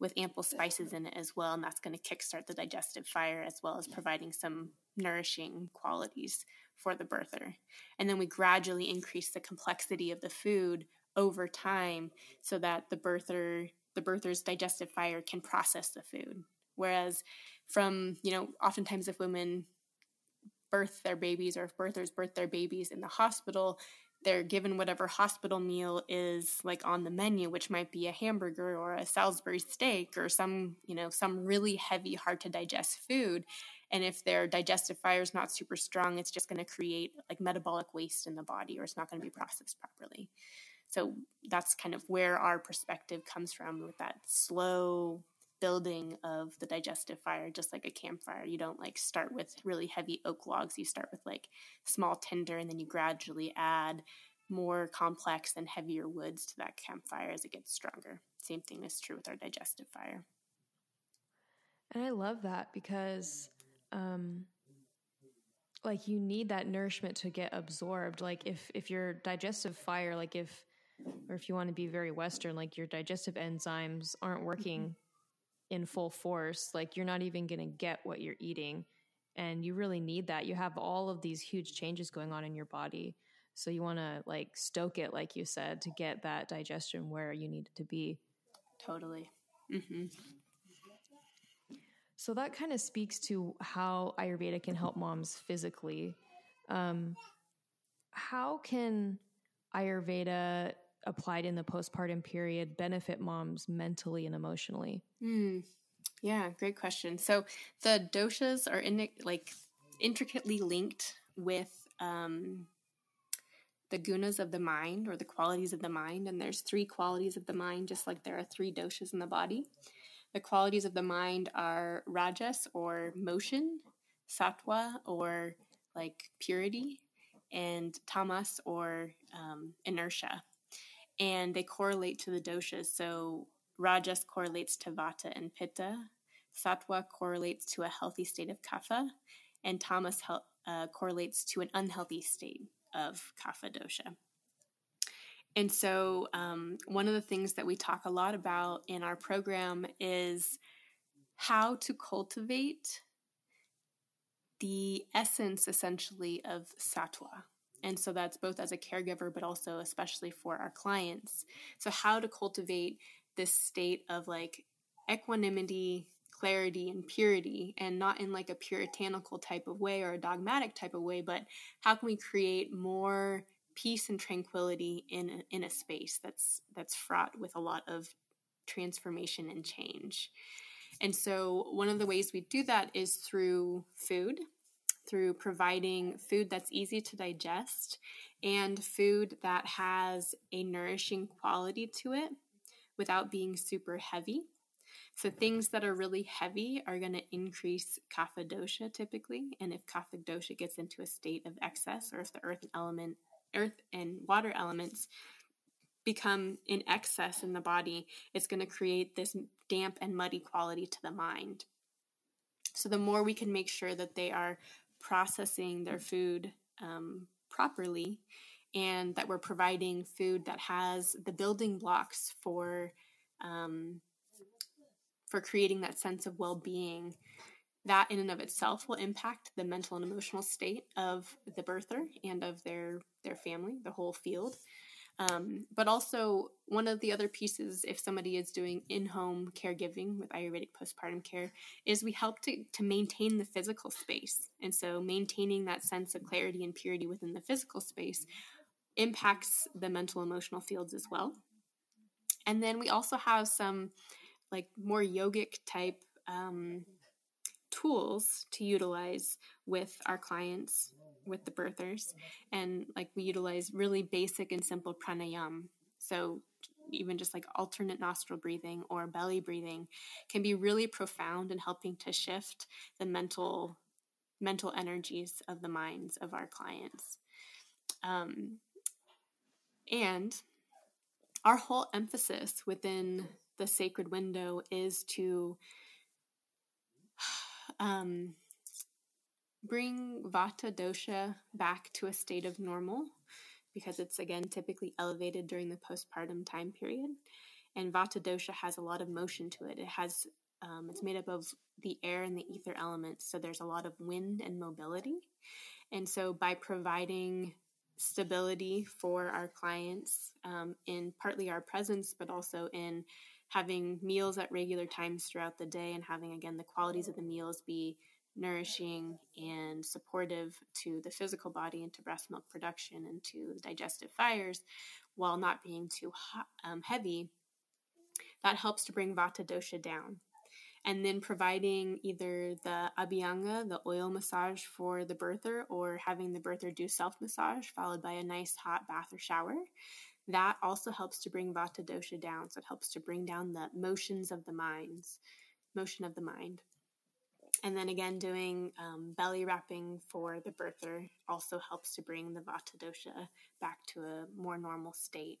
with ample spices in it as well and that's going to kickstart the digestive fire as well as providing some nourishing qualities for the birther. And then we gradually increase the complexity of the food over time so that the birther the birther's digestive fire can process the food. Whereas from you know oftentimes if women birth their babies or if birthers birth their babies in the hospital, they're given whatever hospital meal is like on the menu, which might be a hamburger or a Salisbury steak or some, you know, some really heavy, hard to digest food. And if their digestive fire is not super strong, it's just going to create like metabolic waste in the body or it's not going to be processed properly. So that's kind of where our perspective comes from with that slow building of the digestive fire, just like a campfire. You don't like start with really heavy oak logs. You start with like small tinder and then you gradually add more complex and heavier woods to that campfire as it gets stronger. Same thing is true with our digestive fire. And I love that because um like you need that nourishment to get absorbed. Like if if your digestive fire like if or if you want to be very western like your digestive enzymes aren't working mm-hmm in full force, like you're not even going to get what you're eating. And you really need that. You have all of these huge changes going on in your body. So you want to like stoke it, like you said, to get that digestion where you need it to be. Totally. Mm-hmm. So that kind of speaks to how Ayurveda can help moms physically. Um, how can Ayurveda applied in the postpartum period benefit moms mentally and emotionally? Mm, yeah, great question. So the doshas are in like intricately linked with um, the gunas of the mind or the qualities of the mind, and there's three qualities of the mind, just like there are three doshas in the body. The qualities of the mind are rajas or motion, sattva or like purity, and tamas or um, inertia and they correlate to the doshas. So Rajas correlates to Vata and Pitta, Sattva correlates to a healthy state of Kapha, and Tamas uh, correlates to an unhealthy state of Kapha dosha. And so, um, one of the things that we talk a lot about in our program is how to cultivate the essence essentially of sattva and so that's both as a caregiver, but also especially for our clients. So, how to cultivate this state of like equanimity, clarity, and purity, and not in like a puritanical type of way or a dogmatic type of way, but how can we create more peace and tranquility in a, in a space that's that's fraught with a lot of transformation and change. And so one of the ways we do that is through food through providing food that's easy to digest and food that has a nourishing quality to it without being super heavy. So things that are really heavy are going to increase kapha dosha typically, and if kapha dosha gets into a state of excess, or if the earth element, earth and water elements become in excess in the body, it's going to create this damp and muddy quality to the mind. So the more we can make sure that they are processing their food um, properly and that we're providing food that has the building blocks for um, for creating that sense of well-being. That in and of itself will impact the mental and emotional state of the birther and of their their family the whole field um, but also, one of the other pieces, if somebody is doing in home caregiving with Ayurvedic postpartum care, is we help to, to maintain the physical space. And so, maintaining that sense of clarity and purity within the physical space impacts the mental emotional fields as well. And then we also have some like more yogic type um, tools to utilize with our clients with the birthers and like we utilize really basic and simple pranayam. So even just like alternate nostril breathing or belly breathing can be really profound in helping to shift the mental mental energies of the minds of our clients. Um, and our whole emphasis within the sacred window is to um, bring vata dosha back to a state of normal because it's again typically elevated during the postpartum time period. And vata dosha has a lot of motion to it. It has um, it's made up of the air and the ether elements so there's a lot of wind and mobility. And so by providing stability for our clients um, in partly our presence but also in having meals at regular times throughout the day and having again the qualities of the meals be nourishing and supportive to the physical body and to breast milk production and to digestive fires while not being too hot, um, heavy, that helps to bring vata dosha down. And then providing either the abhyanga, the oil massage for the birther, or having the birther do self massage followed by a nice hot bath or shower. That also helps to bring vata dosha down. So it helps to bring down the motions of the minds, motion of the mind. And then again, doing um, belly wrapping for the birther also helps to bring the vata dosha back to a more normal state.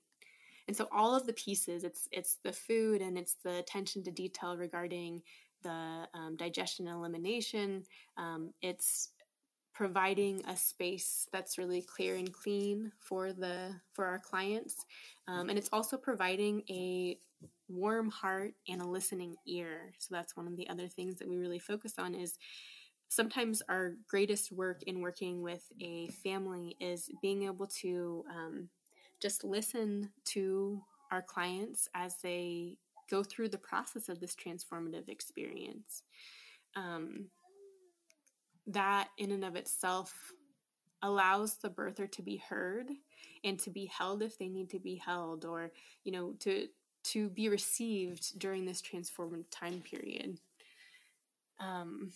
And so all of the pieces, it's it's the food and it's the attention to detail regarding the um, digestion and elimination. Um, it's providing a space that's really clear and clean for the for our clients, um, and it's also providing a warm heart and a listening ear. So that's one of the other things that we really focus on is sometimes our greatest work in working with a family is being able to um, just listen to our clients as they go through the process of this transformative experience. Um, that in and of itself allows the birther to be heard and to be held if they need to be held or you know to to be received during this transformative time period. Um,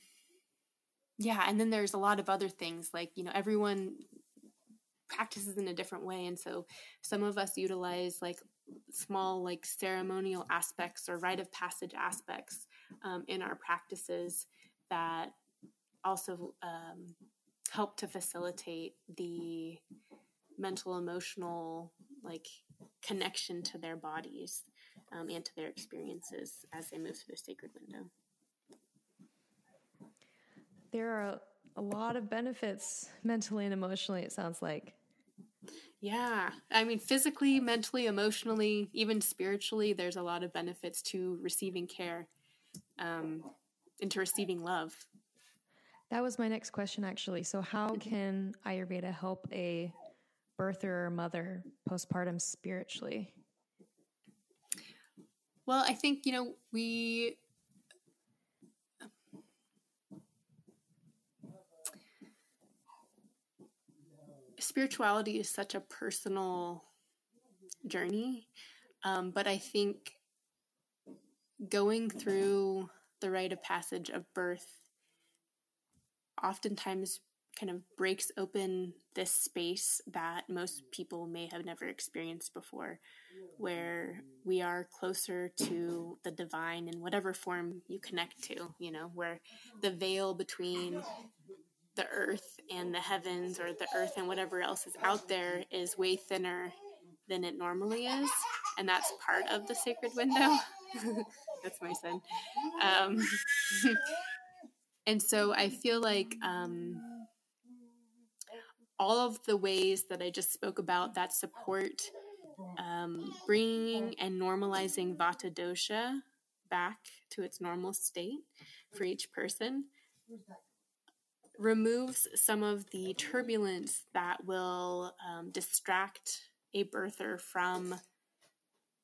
yeah, and then there's a lot of other things like, you know, everyone practices in a different way. And so some of us utilize like small, like ceremonial aspects or rite of passage aspects um, in our practices that also um, help to facilitate the mental, emotional, like connection to their bodies um, and to their experiences as they move through the sacred window. There are a lot of benefits mentally and emotionally, it sounds like. Yeah. I mean, physically, mentally, emotionally, even spiritually, there's a lot of benefits to receiving care um, and to receiving love. That was my next question, actually. So, how mm-hmm. can Ayurveda help a birther or mother postpartum spiritually? Well, I think, you know, we spirituality is such a personal journey. Um, but I think going through the rite of passage of birth oftentimes kind of breaks open this space that most people may have never experienced before, where we are closer to the divine in whatever form you connect to, you know, where the veil between the earth and the heavens or the earth and whatever else is out there is way thinner than it normally is. And that's part of the sacred window. that's my son. Um, and so I feel like um, all of the ways that I just spoke about that support um, bringing and normalizing vata dosha back to its normal state for each person removes some of the turbulence that will um, distract a birther from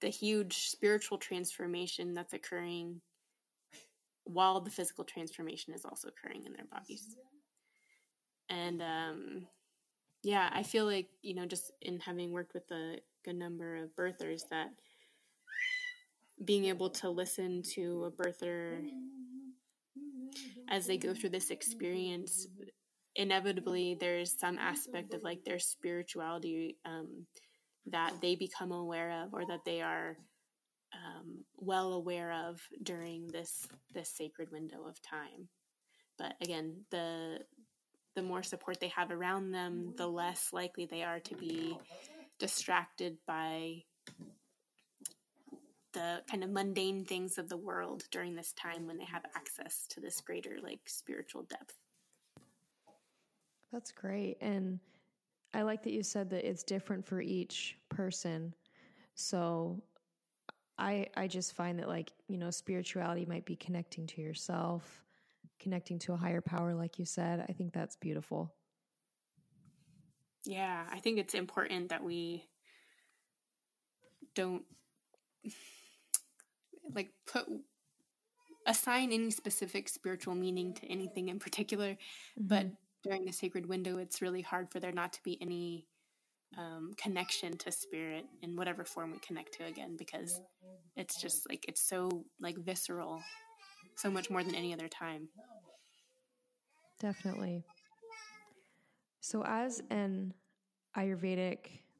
the huge spiritual transformation that's occurring while the physical transformation is also occurring in their bodies. And um, yeah, I feel like, you know, just in having worked with a good number of birthers, that being able to listen to a birther as they go through this experience, inevitably there's some aspect of like their spirituality um, that they become aware of or that they are um, well aware of during this this sacred window of time. But again, the the more support they have around them, the less likely they are to be distracted by the kind of mundane things of the world during this time when they have access to this greater like spiritual depth. That's great. And I like that you said that it's different for each person. So I I just find that like, you know, spirituality might be connecting to yourself connecting to a higher power, like you said. I think that's beautiful. Yeah, I think it's important that we don't like put assign any specific spiritual meaning to anything in particular, mm-hmm. but during the sacred window, it's really hard for there not to be any um, connection to spirit in whatever form we connect to again, because it's just like it's so like visceral, so much more than any other time. Definitely. So, as an Ayurvedic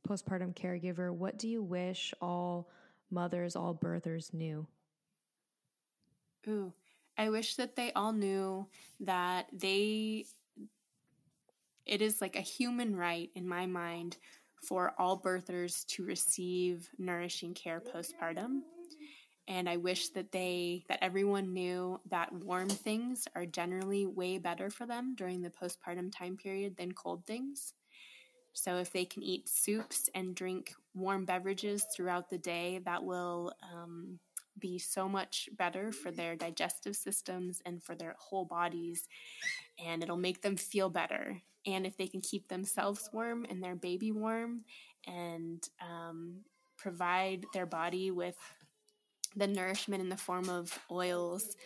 postpartum caregiver, what do you wish all mothers, all birthers knew? Ooh, I wish that they all knew that they, it is like a human right in my mind for all birthers to receive nourishing care postpartum. And I wish that they, that everyone knew that warm things are generally way better for them during the postpartum time period than cold things. So if they can eat soups and drink warm beverages throughout the day, that will um, be so much better for their digestive systems and for their whole bodies. And it'll make them feel better. And if they can keep themselves warm and their baby warm and um, provide their body with the nourishment in the form of oils,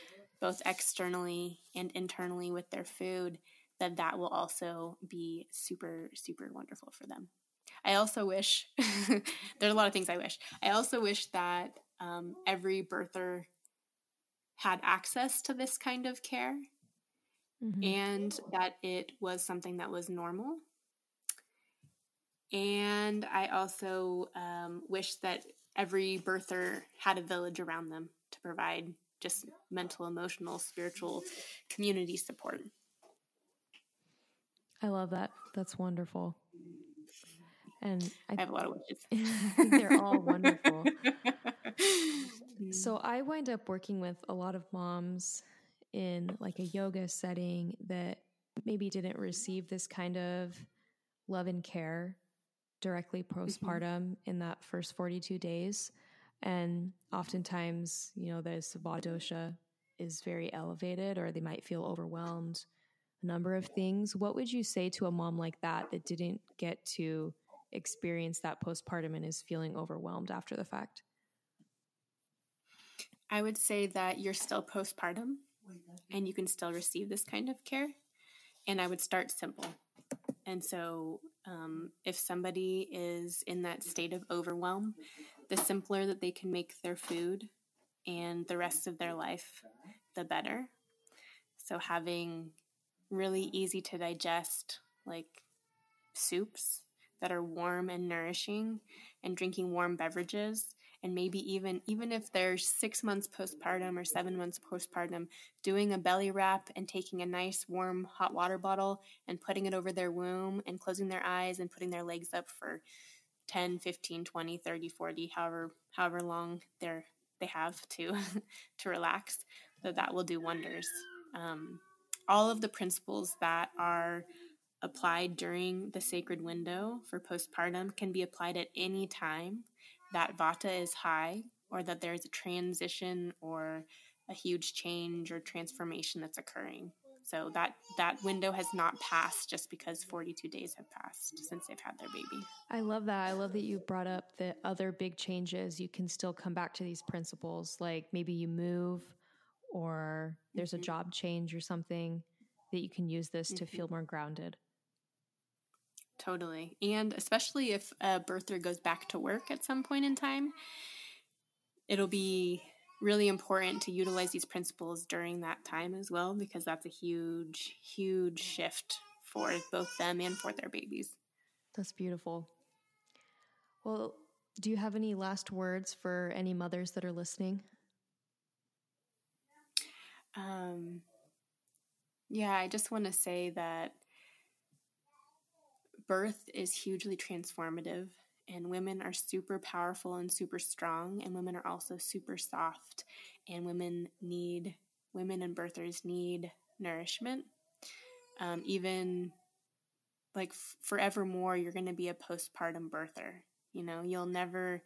both externally and internally with their food, then that will also be super, super wonderful for them. I also wish, there's a lot of things I wish. I also wish that um, every birther had access to this kind of care mm-hmm. and that it was something that was normal. And I also um, wish that every birther had a village around them to provide just mental, emotional, spiritual community support. I love that. That's wonderful. And I, I have a lot of wishes. they're all wonderful. so I wind up working with a lot of moms in like a yoga setting that maybe didn't receive this kind of love and care directly mm-hmm. postpartum mm-hmm. in that first 42 days. And oftentimes, you know, the Vata dosha is very elevated or they might feel overwhelmed. A number of things. What would you say to a mom like that that didn't get to experience that postpartum and is feeling overwhelmed after the fact? I would say that you're still postpartum and you can still receive this kind of care. And I would start simple. And so, um, if somebody is in that state of overwhelm, the simpler that they can make their food and the rest of their life, the better. So, having really easy to digest, like soups that are warm and nourishing, and drinking warm beverages and maybe even even if they're six months postpartum or seven months postpartum doing a belly wrap and taking a nice warm hot water bottle and putting it over their womb and closing their eyes and putting their legs up for 10 15 20 30 40 however however long they're they have to to relax that that will do wonders. Um, all of the principles that are applied during the sacred window for postpartum can be applied at any time that vata is high or that there's a transition or a huge change or transformation that's occurring. So that that window has not passed just because 42 days have passed since they've had their baby. I love that. I love that you brought up the other big changes. You can still come back to these principles like maybe you move or there's mm-hmm. a job change or something that you can use this mm-hmm. to feel more grounded. Totally. And especially if a birther goes back to work at some point in time, it'll be really important to utilize these principles during that time as well, because that's a huge, huge shift for both them and for their babies. That's beautiful. Well, do you have any last words for any mothers that are listening? Um, yeah, I just want to say that birth is hugely transformative and women are super powerful and super strong and women are also super soft and women need women and birthers need nourishment. Um, even like f- forevermore you're going to be a postpartum birther you know? You'll never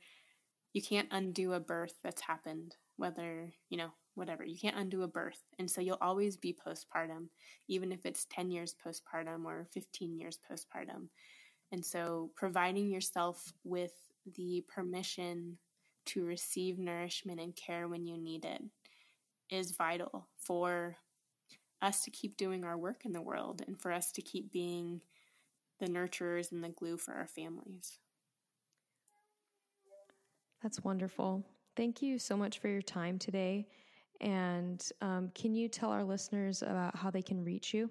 you can't undo a birth that's happened whether you know whatever. You can't undo a birth. And so you'll always be postpartum, even if it's 10 years postpartum or 15 years postpartum. And so providing yourself with the permission to receive nourishment and care when you need it is vital for us to keep doing our work in the world and for us to keep being the nurturers and the glue for our families. That's wonderful. Thank you so much for your time today. And um, can you tell our listeners about how they can reach you?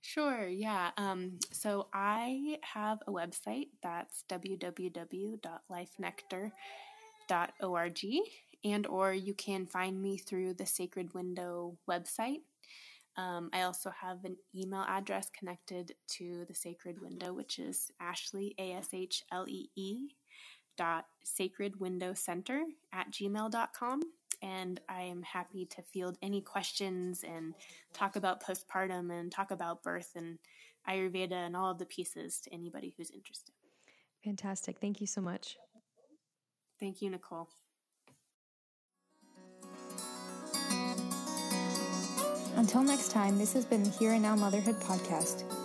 Sure, yeah. Um, so I have a website that's www.lifenectar.org and or you can find me through the Sacred Window website. Um, I also have an email address connected to the Sacred Window, which is Ashlee, A S H L E E, sacredwindowcenter at gmail.com and I am happy to field any questions and talk about postpartum and talk about birth and Ayurveda and all of the pieces to anybody who's interested. Fantastic. Thank you so much. Thank you, Nicole. Until next time, this has been the Here and Now Motherhood podcast.